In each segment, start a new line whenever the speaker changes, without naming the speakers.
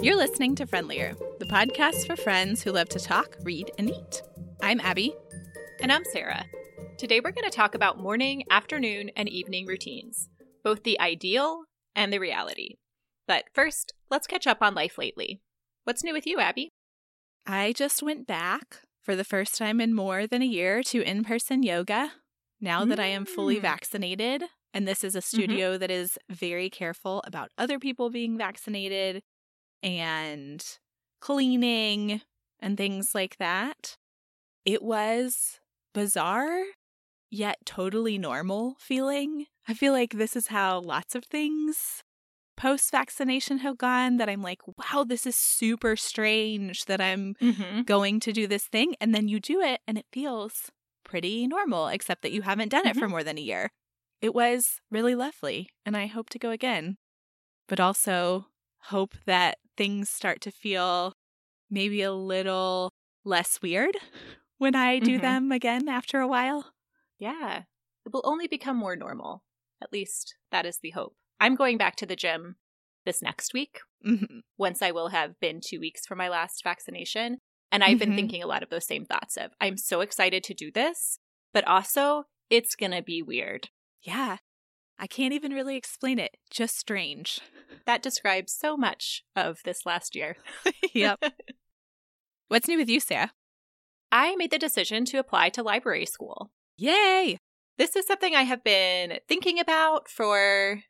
You're listening to Friendlier, the podcast for friends who love to talk, read, and eat. I'm Abby.
And I'm Sarah. Today we're going to talk about morning, afternoon, and evening routines, both the ideal and the reality. But first, let's catch up on life lately. What's new with you, Abby?
I just went back for the first time in more than a year to in person yoga now that I am fully
Mm.
vaccinated. And this is a studio that is very careful about other people being vaccinated and cleaning and things like that. It was bizarre, yet totally normal feeling. I feel like this is how lots of things post vaccination have gone that I'm like, wow, this is super strange that I'm
Mm-hmm.
going to do this thing. And then you do it and it feels pretty normal, except that you haven't done it for more than a year. It was really lovely. And I hope to go again, but also hope that things start to feel maybe a little less weird when I do
Mhm.
them again after a while.
Yeah, it will only become more normal. At least that is the hope. I'm going back to the gym this next week,
Mhm.
once I will have been two weeks for my last vaccination. And I've been
Mhm.
thinking a lot of those same thoughts of I'm so excited to do this, but also it's going to be weird.
Yeah. I can't even really explain it. Just strange.
That describes so much of this last year.
yep. What's new with you, Sarah?
I made the decision to apply to library school.
Yay!
This is something I have been thinking about for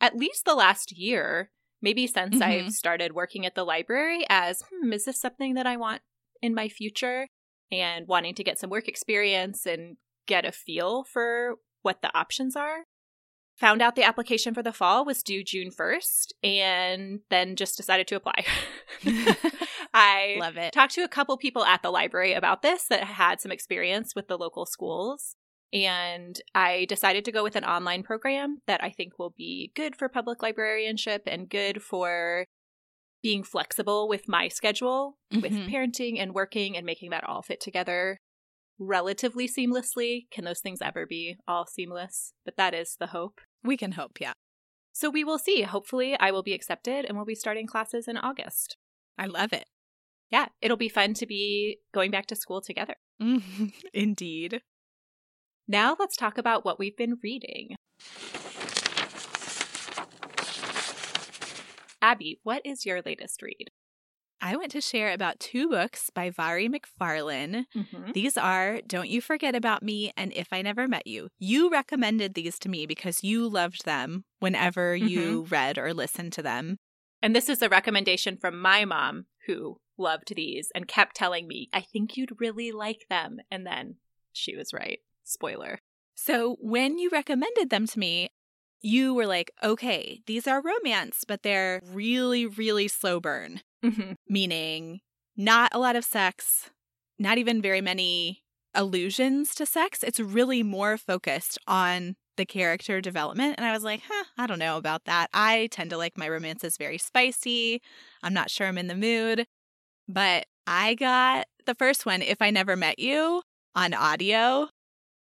at least the last year, maybe since
Mhm.
I've started working at the library, as hmm, is this something that I want in my future? And wanting to get some work experience and get a feel for what the options are. Found out the application for the fall was due June 1st and then just decided to apply. I
Love it.
talked to a couple people at the library about this that had some experience with the local schools. And I decided to go with an online program that I think will be good for public librarianship and good for being flexible with my schedule, with
Mhm.
parenting and working and making that all fit together relatively seamlessly. Can those things ever be all seamless? But that is the hope.
We can hope, yeah.
So we will see. Hopefully, I will be accepted and we'll be starting classes in August.
I love it.
Yeah, it'll be fun to be going back to school together. Mm-hmm.
Indeed.
Now let's talk about what we've been reading. Abby, what is your latest read?
I want to share about two books by Mhairi McFarlane.
Mm-hmm.
These are Don't You Forget About Me and If I Never Met You. You recommended these to me because you loved them whenever you read or listened to them.
And this is a recommendation from my mom, who loved these and kept telling me, I think you'd really like them. And then she was right. Spoiler.
So when you recommended them to me, you were like, okay, these are romance, but they're really, really slow burn.
Mm-hmm.
meaning not a lot of sex, not even very many allusions to sex. It's really more focused on the character development. And I was like, huh, I don't know about that. I tend to like my romances very spicy. I'm not sure I'm in the mood. But I got the first one, If I Never Met You, on audio.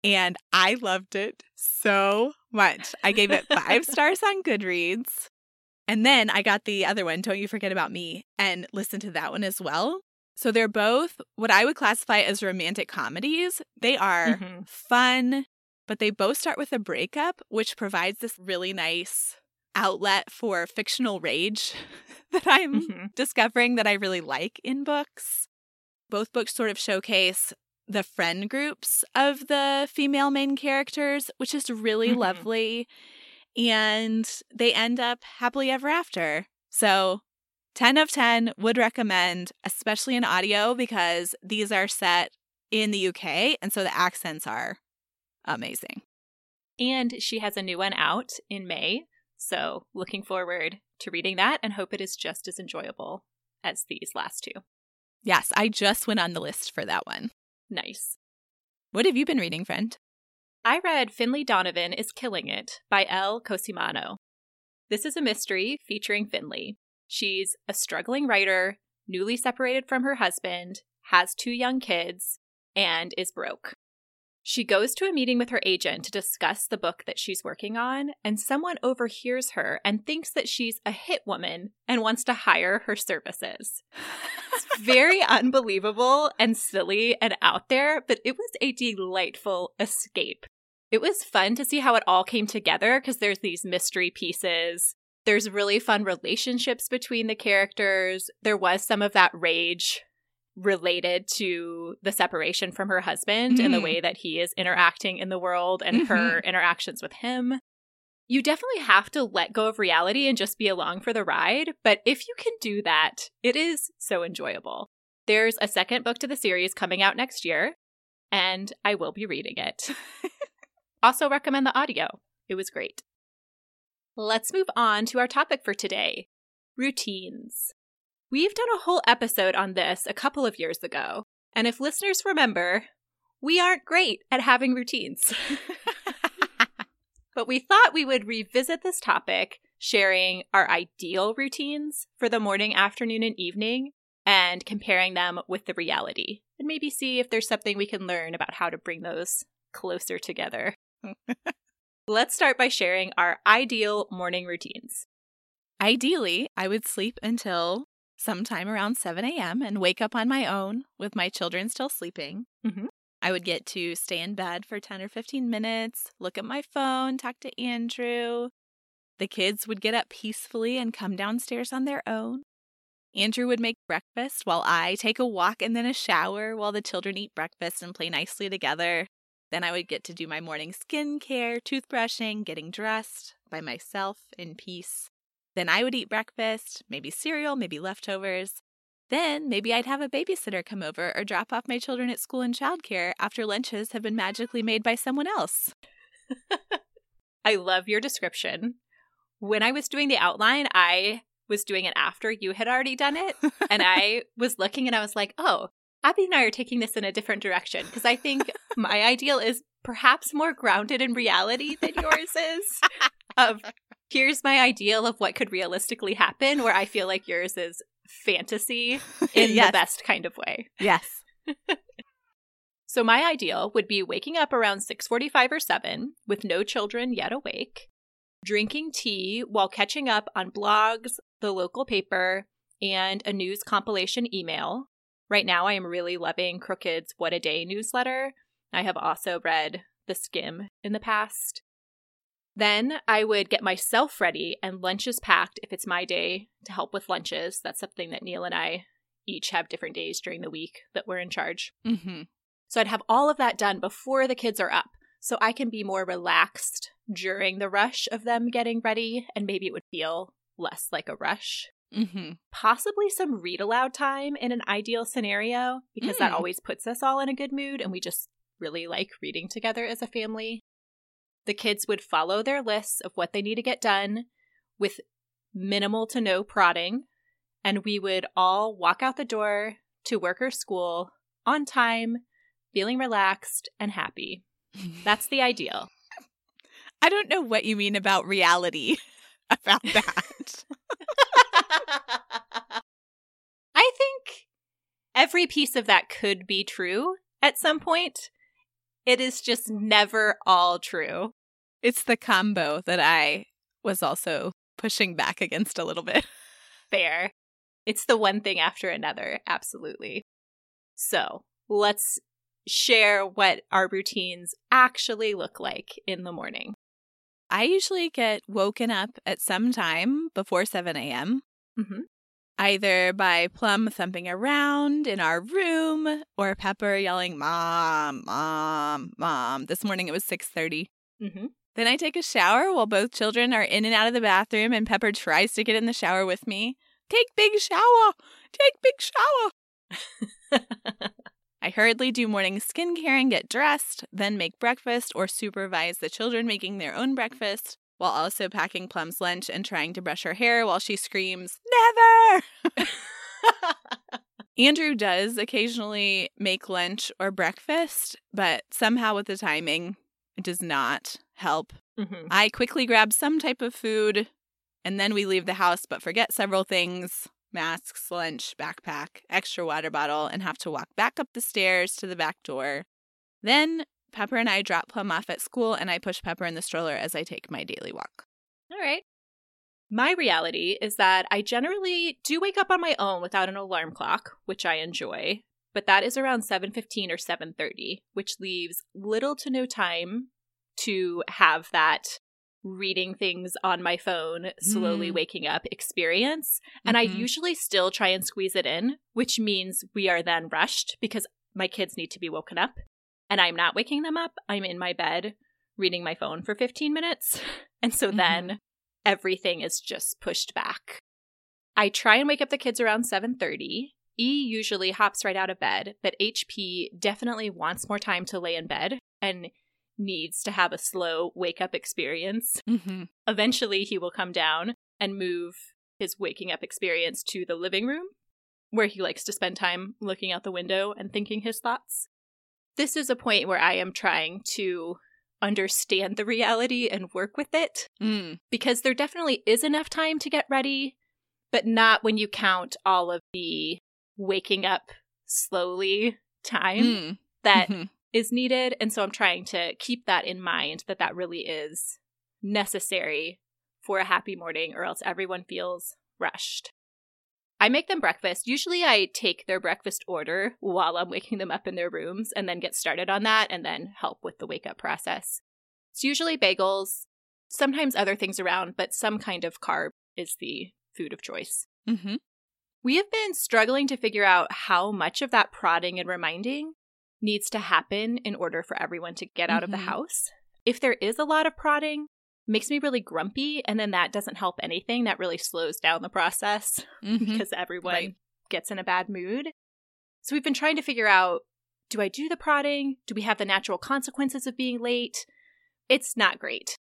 And I loved it so much. I gave it five stars on Goodreads. And then I got the other one, Don't You Forget About Me, and listened to that one as well. So they're both what I would classify as romantic comedies. They are
Mhm.
fun, but they both start with a breakup, which provides this really nice outlet for fictional rage that I'm
Mhm.
discovering that I really like in books. Both books sort of showcase the friend groups of the female main characters, which is really
Mhm.
lovely. And they end up happily ever after. So, 10 of 10 would recommend, especially in audio, because these are set in the UK. And so the accents are amazing.
And she has a new one out in May. So looking forward to reading that and hope it is just as enjoyable as these last two.
Yes, I just went on the list for that one.
Nice.
What have you been reading, friend?
I read Finlay Donovan is Killing It by Elle Cosimano. This is a mystery featuring Finlay. She's a struggling writer, newly separated from her husband, has two young kids, and is broke. She goes to a meeting with her agent to discuss the book that she's working on, and someone overhears her and thinks that she's a hit woman and wants to hire her services. It's very unbelievable and silly and out there, but it was a delightful escape. It was fun to see how it all came together because there's these mystery pieces. There's really fun relationships between the characters. There was some of that rage related to the separation from her husband mm-hmm. and the way that he is interacting in the world and mm-hmm. her interactions with him. You definitely have to let go of reality and just be along for the ride, but if you can do that, it is so enjoyable. There's a second book to the series coming out next year, and I will be reading it. also, recommend the audio. It was great. Let's move on to our topic for today routines. We've done a whole episode on this a couple of years ago, and if listeners remember, we aren't great at having routines. but we thought we would revisit this topic, sharing our ideal routines for the morning, afternoon, and evening, and comparing them with the reality, and maybe see if there's something we can learn about how to bring those closer together. Let's start by sharing our ideal morning routines.
Ideally, I would sleep until sometime around 7 a.m. and wake up on my own with my children still sleeping. Mm-hmm. I would get to stay in bed for 10 or 15 minutes, look at my phone, talk to Andrew. The kids would get up peacefully and come downstairs on their own. Andrew would make breakfast while I take a walk and then a shower while the children eat breakfast and play nicely together. Then I would get to do my morning skincare, toothbrushing, getting dressed by myself in peace. Then I would eat breakfast, maybe cereal, maybe leftovers. Then maybe I'd have a babysitter come over or drop off my children at school and childcare after lunches have been magically made by someone else.
I love your description. When I was doing the outline, I was doing it after you had already done it. and I was looking and I was like, oh, Abby and I are taking this in a different direction because I think my ideal is perhaps more grounded in reality than yours is. Of here's my ideal of what could realistically happen, where I feel like yours is fantasy in yes. the best kind of way.
Yes.
so my ideal would be waking up around 6:45 or 7 with no children yet awake, drinking tea while catching up on blogs, the local paper, and a news compilation email. Right now I am really loving Crooked's What a Day newsletter. I have also read theSkimm in the past. Then I would get myself ready and lunches packed if it's my day to help with lunches. That's something that Neil and I each have different days during the week that we're in charge. Mm-hmm. So I'd have all of that done before the kids are up so I can be more relaxed during the rush of them getting ready and maybe it would feel less like a rush. Mm-hmm. Possibly some read aloud time in an ideal scenario because mm. that always puts us all in a good mood and we just really like reading together as a family. The kids would follow their lists of what they need to get done with minimal to no prodding, and we would all walk out the door to work or school on time, feeling relaxed and happy. That's the ideal.
I don't know what you mean about reality about that.
I think every piece of that could be true at some point. It is just never all true.
It's the combo that I was also pushing back against a little bit.
Fair. It's the one thing after another. Absolutely. So let's share what our routines actually look like in the morning.
I usually get woken up at some time before 7 a.m. Mm-hmm either by Plum thumping around in our room or Pepper yelling "Mom, Mom, Mom." This morning it was six thirty. Mm-hmm. Then I take a shower while both children are in and out of the bathroom, and Pepper tries to get in the shower with me. Take big shower. Take big shower. I hurriedly do morning skincare and get dressed, then make breakfast or supervise the children making their own breakfast while also packing Plum's lunch and trying to brush her hair while she screams, Never! Andrew does occasionally make lunch or breakfast, but somehow with the timing, it does not help. Mm-hmm. I quickly grab some type of food and then we leave the house but forget several things masks, lunch, backpack, extra water bottle, and have to walk back up the stairs to the back door. Then Pepper and I drop Plum off at school, and I push Pepper in the stroller as I take my daily walk.
All right. My reality is that I generally do wake up on my own without an alarm clock, which I enjoy, but that is around 7:15 or 7:30, which leaves little to no time to have that reading things on my phone, slowly
Mm.
waking up experience. And I
Mhm.
usually still try and squeeze it in, which means we are then rushed because my kids need to be woken up. And I'm not waking them up. I'm in my bed reading my phone for 15 minutes. And so
Mhm.
then everything is just pushed back. I try and wake up the kids around 7:30. E usually hops right out of bed, but HP definitely wants more time to lay in bed and needs to have a slow wake up experience.
Mm-hmm.
Eventually, he will come down and move his waking up experience to the living room, where he likes to spend time looking out the window and thinking his thoughts. This is a point where I am trying to understand the reality and work with it
Mm.
because there definitely is enough time to get ready, but not when you count all of the waking up slowly time
Mm.
that
Mhm.
is needed. And so I'm trying to keep that in mind that that really is necessary for a happy morning, or else everyone feels rushed. I make them breakfast. Usually I take their breakfast order while I'm waking them up in their rooms and then get started on that and then help with the wake up process. It's usually bagels, sometimes other things around, but some kind of carb is the food of choice.
Mhm.
We have been struggling to figure out how much of that prodding and reminding needs to happen in order for everyone to get out of the
Mhm.
house. If there is a lot of prodding, makes me really grumpy and then that doesn't help anything. That really slows down the process
Mhm.
because everyone
Right.
gets in a bad mood. So we've been trying to figure out do I do the prodding? Do we have the natural consequences of being late? It's not great.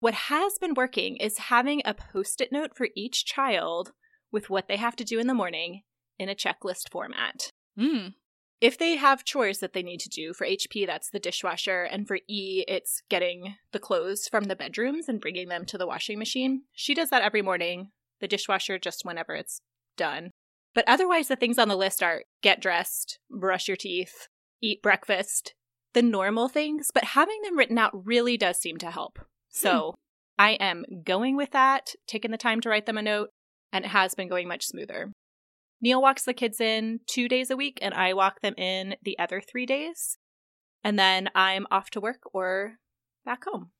What has been working is having a post it note for each child with what they have to do in the morning in a checklist format.
Mm.
If they have chores that they need to do, for HP, that's the dishwasher, and for E, it's getting the clothes from the bedrooms and bringing them to the washing machine. She does that every morning, the dishwasher just whenever it's done. But otherwise, the things on the list are get dressed, brush your teeth, eat breakfast, the normal things, but having them written out really does seem to help. Hmm. So I am going with that, taking the time to write them a note, and it has been going much smoother. Neil walks the kids in two days a week, and I walk them in the other three days. And then I'm off to work or back home.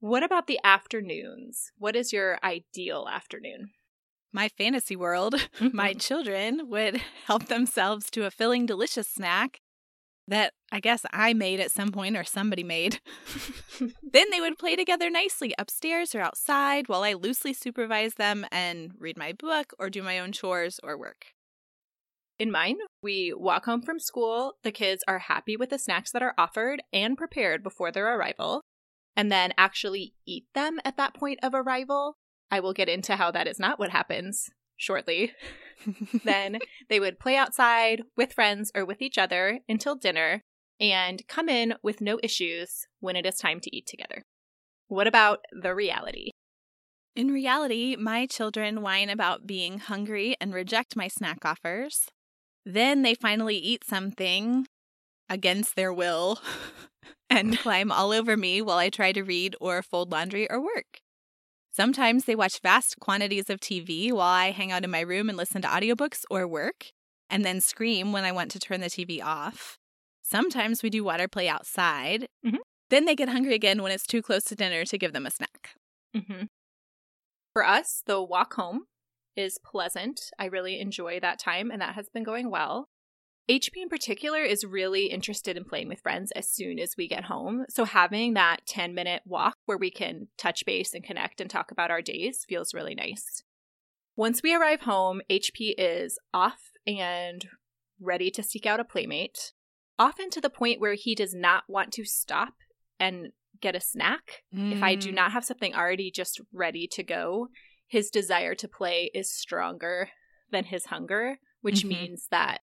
What about the afternoons? What is your ideal afternoon?
My fantasy world, my children would help themselves to a filling, delicious snack that I guess I made at some point or somebody made. then they would play together nicely upstairs or outside while I loosely supervise them and read my book or do my own chores or work.
In mine, we walk home from school. The kids are happy with the snacks that are offered and prepared before their arrival, and then actually eat them at that point of arrival. I will get into how that is not what happens shortly. then they would play outside with friends or with each other until dinner and come in with no issues when it is time to eat together. What about the reality?
In reality, my children whine about being hungry and reject my snack offers. Then they finally eat something against their will and climb all over me while I try to read or fold laundry or work. Sometimes they watch vast quantities of TV while I hang out in my room and listen to audiobooks or work, and then scream when I want to turn the TV off. Sometimes we do water play outside.
Mhm.
Then they get hungry again when it's too close to dinner to give them a snack.
Mm-hmm. For us, the walk home is pleasant. I really enjoy that time, and that has been going well. HP in particular is really interested in playing with friends as soon as we get home. So, having that 10 minute walk where we can touch base and connect and talk about our days feels really nice. Once we arrive home, HP is off and ready to seek out a playmate, often to the point where he does not want to stop and get a snack. If I do
Mm.
not have something already just ready to go, his desire to play is stronger than his hunger, which
Mhm.
means that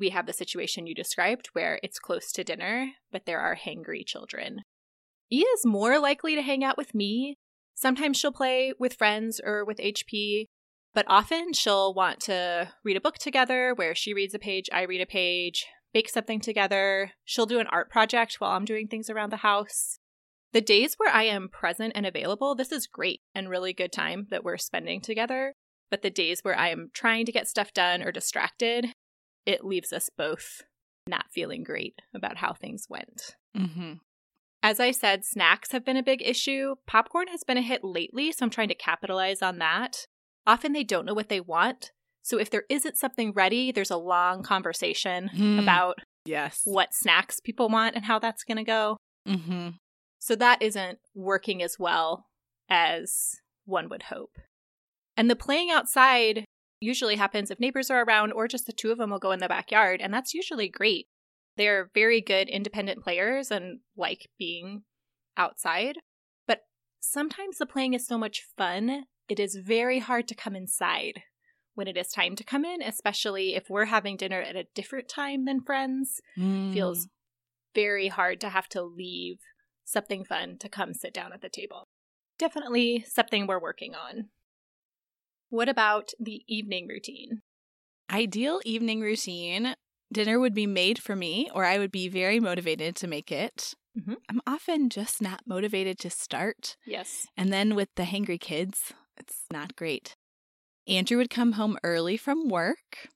we have the situation you described where it's close to dinner, but there are hangry children. E is more likely to hang out with me. Sometimes she'll play with friends or with HP, but often she'll want to read a book together where she reads a page, I read a page. bake something together. She'll do an art project while I'm doing things around the house. The days where I am present and available, this is great and really good time that we're spending together. But the days where I am trying to get stuff done or distracted, it leaves us both not feeling great about how things went.
Mm-hmm.
As I said, snacks have been a big issue. Popcorn has been a hit lately, so I'm trying to capitalize on that. Often they don't know what they want. So if there isn't something ready, there's a long conversation
Hmm.
about
Yes.
what snacks people want and how that's going to go.
Mm-hmm.
So that isn't working as well as one would hope. And the playing outside usually happens if neighbors are around or just the two of them will go in the backyard, and that's usually great. They're very good independent players and like being outside. But sometimes the playing is so much fun, it is very hard to come inside when it is time to come in, especially if we're having dinner at a different time than friends.
Mm.
Feels very hard to have to leave something fun to come sit down at the table. Definitely something we're working on. What about the evening routine?
ideal evening routine. Dinner would be made for me, or I would be very motivated to make it.
Mhm.
I'm often just not motivated to start.
Yes.
And then with the hangry kids, it's not great. Andrew would come home early from work.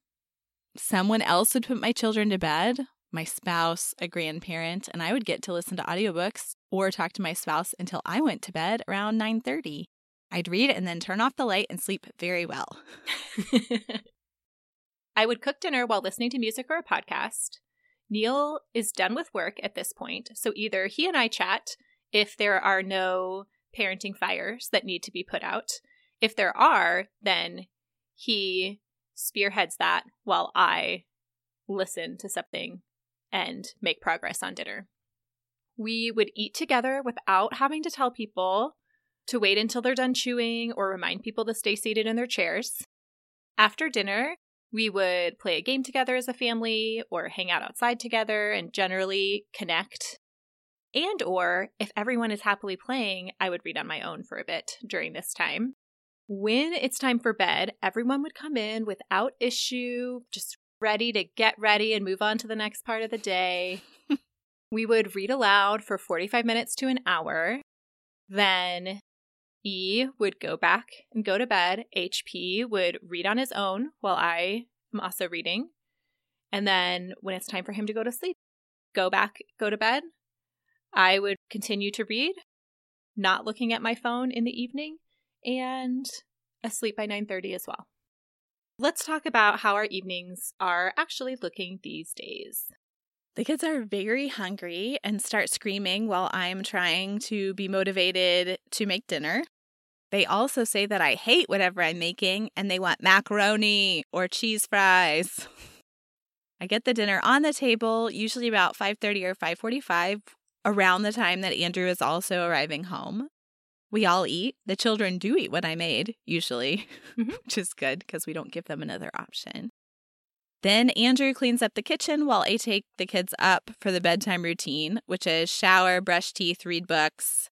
Someone else would put my children to bed, my spouse, a grandparent, and I would get to listen to audiobooks or talk to my spouse until I went to bed around 9:30. I'd read and then turn off the light and sleep very well.
I would cook dinner while listening to music or a podcast. Neil is done with work at this point, so either he and I chat if there are no parenting fires that need to be put out. If there are, then he spearheads that while I listen to something and make progress on dinner. We would eat together without having to tell people to wait until they're done chewing or remind people to stay seated in their chairs. After dinner, we would play a game together as a family or hang out outside together and generally connect. And or if everyone is happily playing, I would read on my own for a bit during this time. When it's time for bed, everyone would come in without issue, just ready to get ready and move on to the next part of the day. we would read aloud for 45 minutes to an hour. Then E would go back and go to bed. HP would read on his own while I am also reading. And then when it's time for him to go to sleep, go back, go to bed. I would continue to read, not looking at my phone in the evening, and asleep by 9:30 as well. Let's talk about how our evenings are actually looking these days.
The kids are very hungry and start screaming while I'm trying to be motivated to make dinner. They also say that I hate whatever I'm making and they want macaroni or cheese fries. I get the dinner on the table usually about 5:30 or 5:45 around the time that Andrew is also arriving home. We all eat. The children do eat what I made usually,
Mhm.
which is good because we don't give them another option. Then Andrew cleans up the kitchen while I take the kids up for the bedtime routine, which is shower, brush teeth, read books.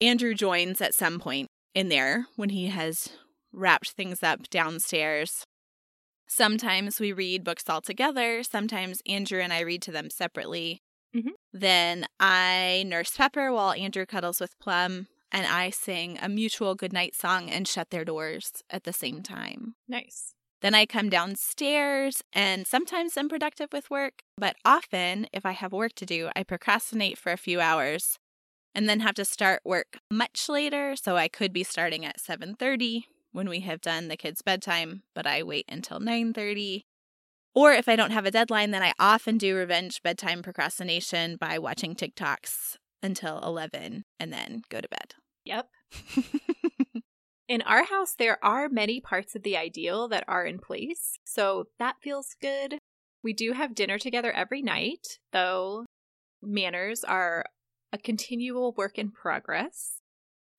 Andrew joins at some point in there when he has wrapped things up downstairs. Sometimes we read books all together. Sometimes Andrew and I read to them separately.
Mhm.
Then I nurse Pepper while Andrew cuddles with Plum, and I sing a mutual goodnight song and shut their doors at the same time.
Nice.
Then I come downstairs and sometimes I'm productive with work, but often if I have work to do, I procrastinate for a few hours and then have to start work much later, so I could be starting at 7:30 when we have done the kids' bedtime, but I wait until 9:30. Or if I don't have a deadline, then I often do revenge bedtime procrastination by watching TikToks until 11 and then go to bed.
Yep. In our house, there are many parts of the ideal that are in place, so that feels good. We do have dinner together every night, though manners are a continual work in progress.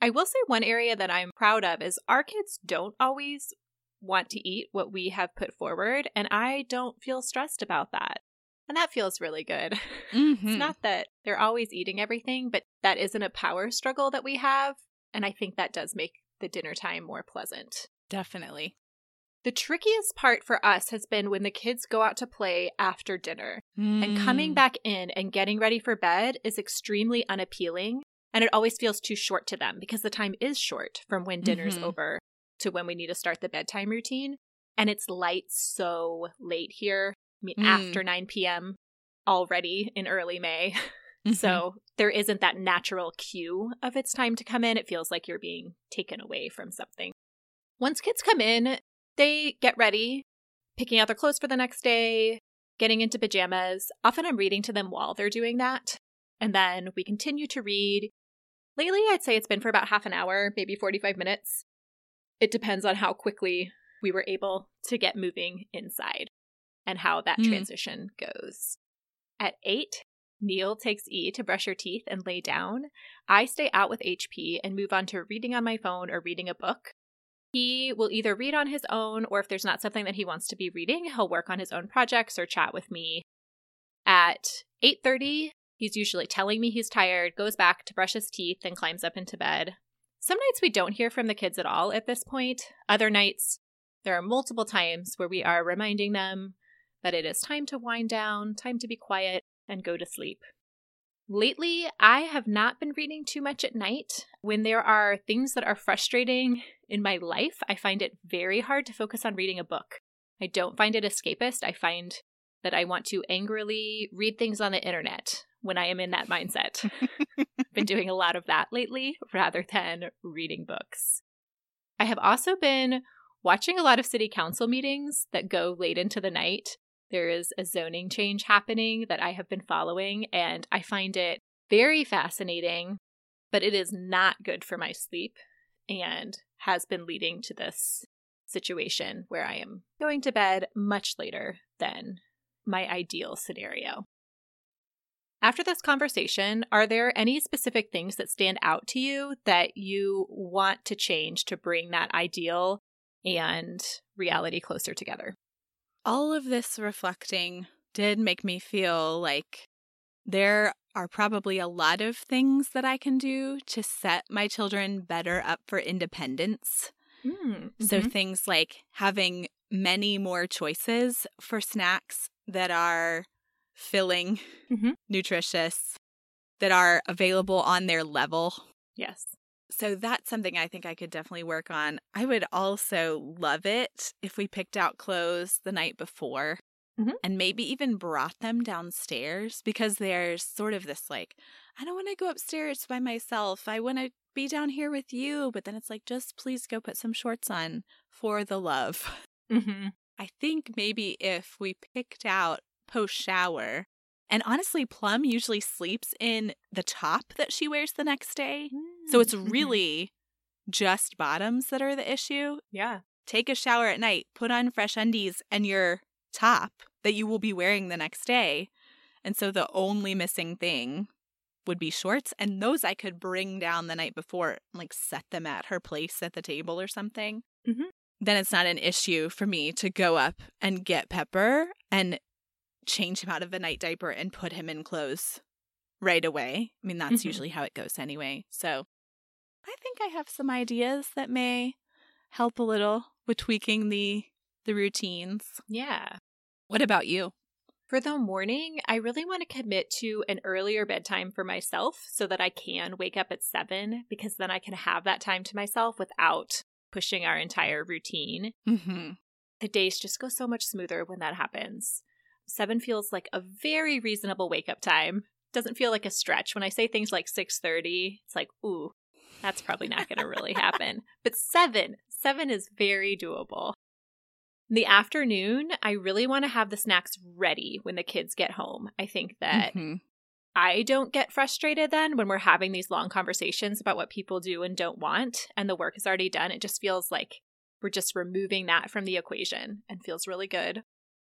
I will say one area that I'm proud of is our kids don't always want to eat what we have put forward, and I don't feel stressed about that. And that feels really good.
Mhm.
It's not that they're always eating everything, but that isn't a power struggle that we have. And I think that does make the dinner time more pleasant.
Definitely.
The trickiest part for us has been when the kids go out to play after dinner. And coming
Mm.
back in and getting ready for bed is extremely unappealing. And it always feels too short to them because the time is short from when dinner's
Mhm.
over to when we need to start the bedtime routine. And it's light so late here. I mean,
Mm.
after 9 p.m. already in early May.
Mhm.
So there isn't that natural cue of it's time to come in. It feels like you're being taken away from something. Once kids come in, they get ready, picking out their clothes for the next day, getting into pajamas. Often I'm reading to them while they're doing that. And then we continue to read. Lately, I'd say it's been for about half an hour, maybe 45 minutes. It depends on how quickly we were able to get moving inside and how that
Hmm.
transition goes. At 8, Neil takes E to brush her teeth and lay down. I stay out with HP and move on to reading on my phone or reading a book. He will either read on his own or if there's not something that he wants to be reading, he'll work on his own projects or chat with me. At 8:30, he's usually telling me he's tired, goes back to brush his teeth and climbs up into bed. Some nights we don't hear from the kids at all at this point. Other nights there are multiple times where we are reminding them that it is time to wind down, time to be quiet and go to sleep. Lately, I have not been reading too much at night. When there are things that are frustrating in my life, I find it very hard to focus on reading a book. I don't find it escapist. I find that I want to angrily read things on the internet when I am in that mindset. I've been doing a lot of that lately rather than reading books. I have also been watching a lot of city council meetings that go late into the night. There is a zoning change happening that I have been following, and I find it very fascinating, but it is not good for my sleep and has been leading to this situation where I am going to bed much later than my ideal scenario. After this conversation, are there any specific things that stand out to you that you want to change to bring that ideal and reality closer together?
All of this reflecting did make me feel like there are probably a lot of things that I can do to set my children better up for independence.
Mm,
So things like having many more choices for snacks that are filling,
Mhm.
nutritious, that are available on their level.
yes.
So that's something I think I could definitely work on. I would also love it if we picked out clothes the night before
Mhm.
and maybe even brought them downstairs because there's sort of this like, I don't want to go upstairs by myself. I want to be down here with you. But then it's like, just please go put some shorts on for the love.
Mm-hmm.
I think maybe if we picked out post shower, and honestly, Plum usually sleeps in the top that she wears the next day. So it's
Mhm.
really just bottoms that are the issue.
yeah.
Take a shower at night, put on fresh undies and your top that you will be wearing the next day. And so the only missing thing would be shorts. And those I could bring down the night before, like set them at her place at the table or something.
Mhm.
Then it's not an issue for me to go up and get Pepper and change him out of a night diaper and put him in clothes right away. I mean, that's
Mhm.
usually how it goes anyway. So I think I have some ideas that may help a little with tweaking the the routines.
Yeah.
What about you?
For the morning, I really want to commit to an earlier bedtime for myself so that I can wake up at seven because then I can have that time to myself without pushing our entire routine.
Mm-hmm.
The days just go so much smoother when that happens. Seven feels like a very reasonable wake up time. Doesn't feel like a stretch. When I say things like six thirty, it's like, ooh, that's probably not going to really happen. But seven, seven is very doable. In the afternoon, I really want to have the snacks ready when the kids get home. I think that
Mhm.
I don't get frustrated then when we're having these long conversations about what people do and don't want, and the work is already done. It just feels like we're just removing that from the equation and feels really good.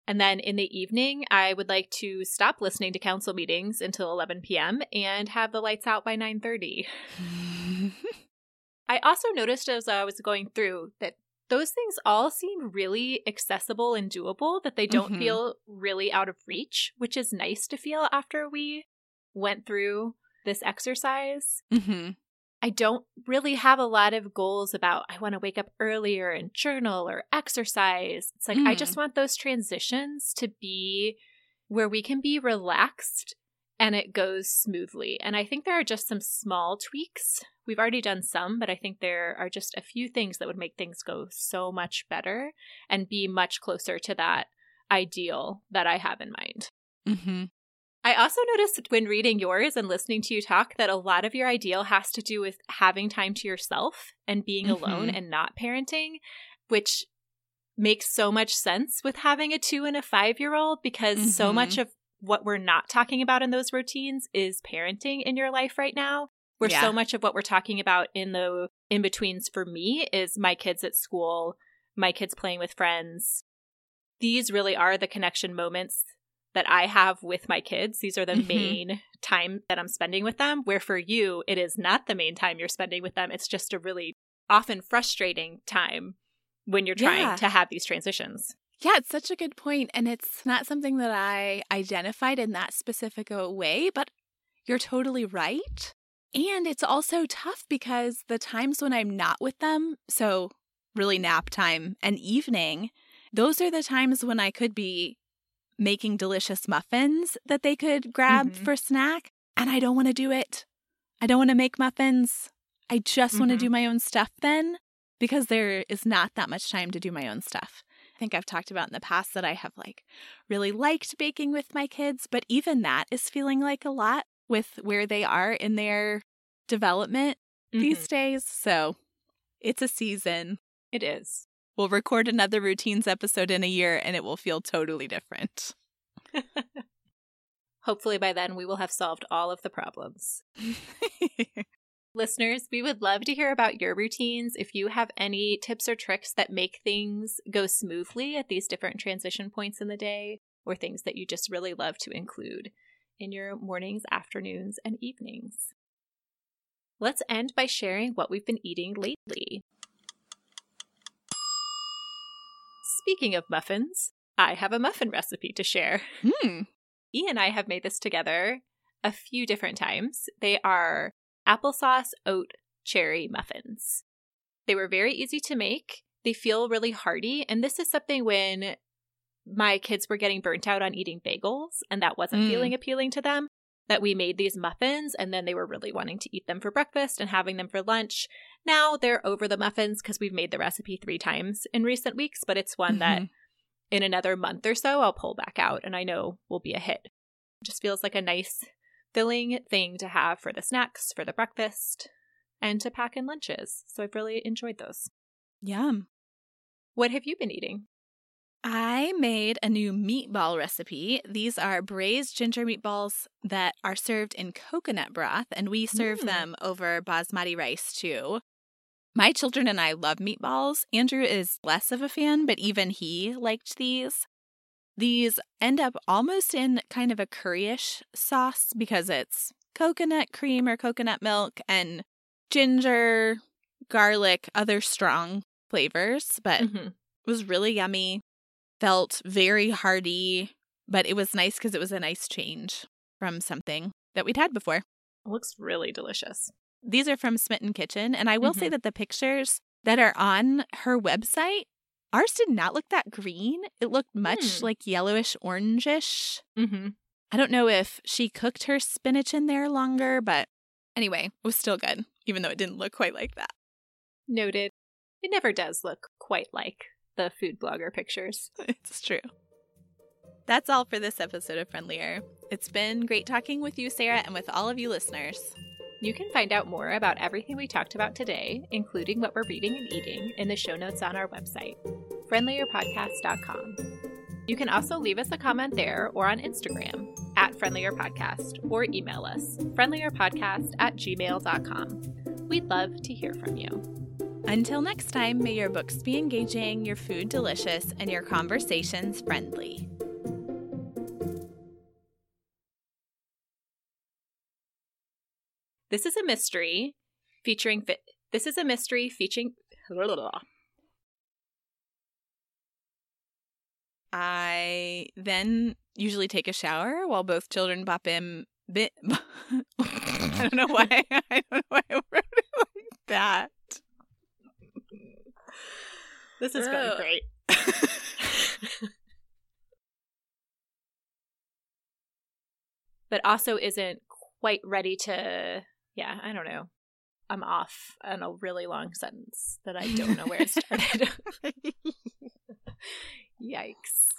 And then in the evening, I would like to stop listening to council meetings until 11 p.m. and have the lights out by 9:30. I also noticed as I was going through that those things all seem really accessible and doable, that they don't
Mhm.
feel really out of reach, which is nice to feel after we went through this exercise.
Mhm.
I don't really have a lot of goals about I want to wake up earlier and journal or exercise. It's like mm. I just want those transitions to be where we can be relaxed and it goes smoothly. And I think there are just some small tweaks. We've already done some, but I think there are just a few things that would make things go so much better and be much closer to that ideal that I have in mind.
Mm-hmm.
I also noticed when reading yours and listening to you talk that a lot of your ideal has to do with having time to yourself and being mm-hmm. alone and not parenting, which makes so much sense with having a two and a five year old because mm-hmm. so much of what we're not talking about in those routines is parenting in your life right now. Where yeah. so much of what we're talking about in the in betweens for me is my kids at school, my kids playing with friends. These really are the connection moments that I have with my kids. These are the mm-hmm. main time that I'm spending with them. Where for you, it is not the main time you're spending with them. It's just a really often frustrating time when you're trying yeah. to have these transitions.
Yeah, it's such a good point, and it's not something that I identified in that specific way, but you're totally right. And it's also tough because the times when I'm not with them, so really nap time and evening, those are the times when I could be making delicious muffins that they could grab mm-hmm. for snack. And I don't want to do it. I don't want to make muffins. I just mm-hmm. want to do my own stuff then because there is not that much time to do my own stuff. I think I've talked about in the past that I have like really liked baking with my kids, but even that is feeling like a lot with where they are in their development mm-hmm. these days. So it's a season.
It is.
We'll record another routines episode in a year and it will feel totally different.
Hopefully, by then, we will have solved all of the problems. Listeners, we would love to hear about your routines. If you have any tips or tricks that make things go smoothly at these different transition points in the day, or things that you just really love to include in your mornings, afternoons, and evenings. Let's end by sharing what we've been eating lately. Speaking of muffins, I have a muffin recipe to share.
Hmm.
E and I have made this together a few different times. They are applesauce oat cherry muffins. They were very easy to make. They feel really hearty. And this is something when my kids were getting burnt out on eating bagels and that wasn't mm. feeling appealing to them that we made these muffins and then they were really wanting to eat them for breakfast and having them for lunch. Now they're over the muffins because we've made the recipe three times in recent weeks, but it's one mm-hmm. that in another month or so I'll pull back out and I know will be a hit. It just feels like a nice filling thing to have for the snacks, for the breakfast, and to pack in lunches. So I've really enjoyed those.
Yum.
What have you been eating?
I made a new meatball recipe. These are braised ginger meatballs that are served in coconut broth, and we serve mm. them over basmati rice too. My children and I love meatballs. Andrew is less of a fan, but even he liked these. These end up almost in kind of a curryish sauce because it's coconut cream or coconut milk and ginger, garlic, other strong flavors, but mm-hmm. it was really yummy felt very hearty, but it was nice because it was a nice change from something that we'd had before. It
looks really delicious.
These are from Smitten Kitchen, and I will mm-hmm. say that the pictures that are on her website, ours did not look that green. It looked much mm. like yellowish orangish.
Mm-hmm.
I don't know if she cooked her spinach in there longer, but anyway, it was still good, even though it didn't look quite like that.
Noted. It never does look quite like the food blogger pictures.
It's true. That's all for this episode of Friendlier. It's been great talking with you, Sarah, and with all of you listeners.
You can find out more about everything we talked about today, including what we're reading and eating, in the show notes on our website, friendlierpodcast.com. You can also leave us a comment there or on Instagram at friendlierpodcast or email us friendlierpodcast at gmail.com. We'd love to hear from you.
Until next time, may your books be engaging, your food delicious, and your conversations friendly.
This is a mystery featuring. Fi- this is a mystery featuring.
I then usually take a shower while both children bop in. Bit. I don't know why. I don't know why I wrote it. Like that.
This is going great. but also isn't quite ready to yeah i don't know. I'm off on a really long sentence that i don't know where it started. Yikes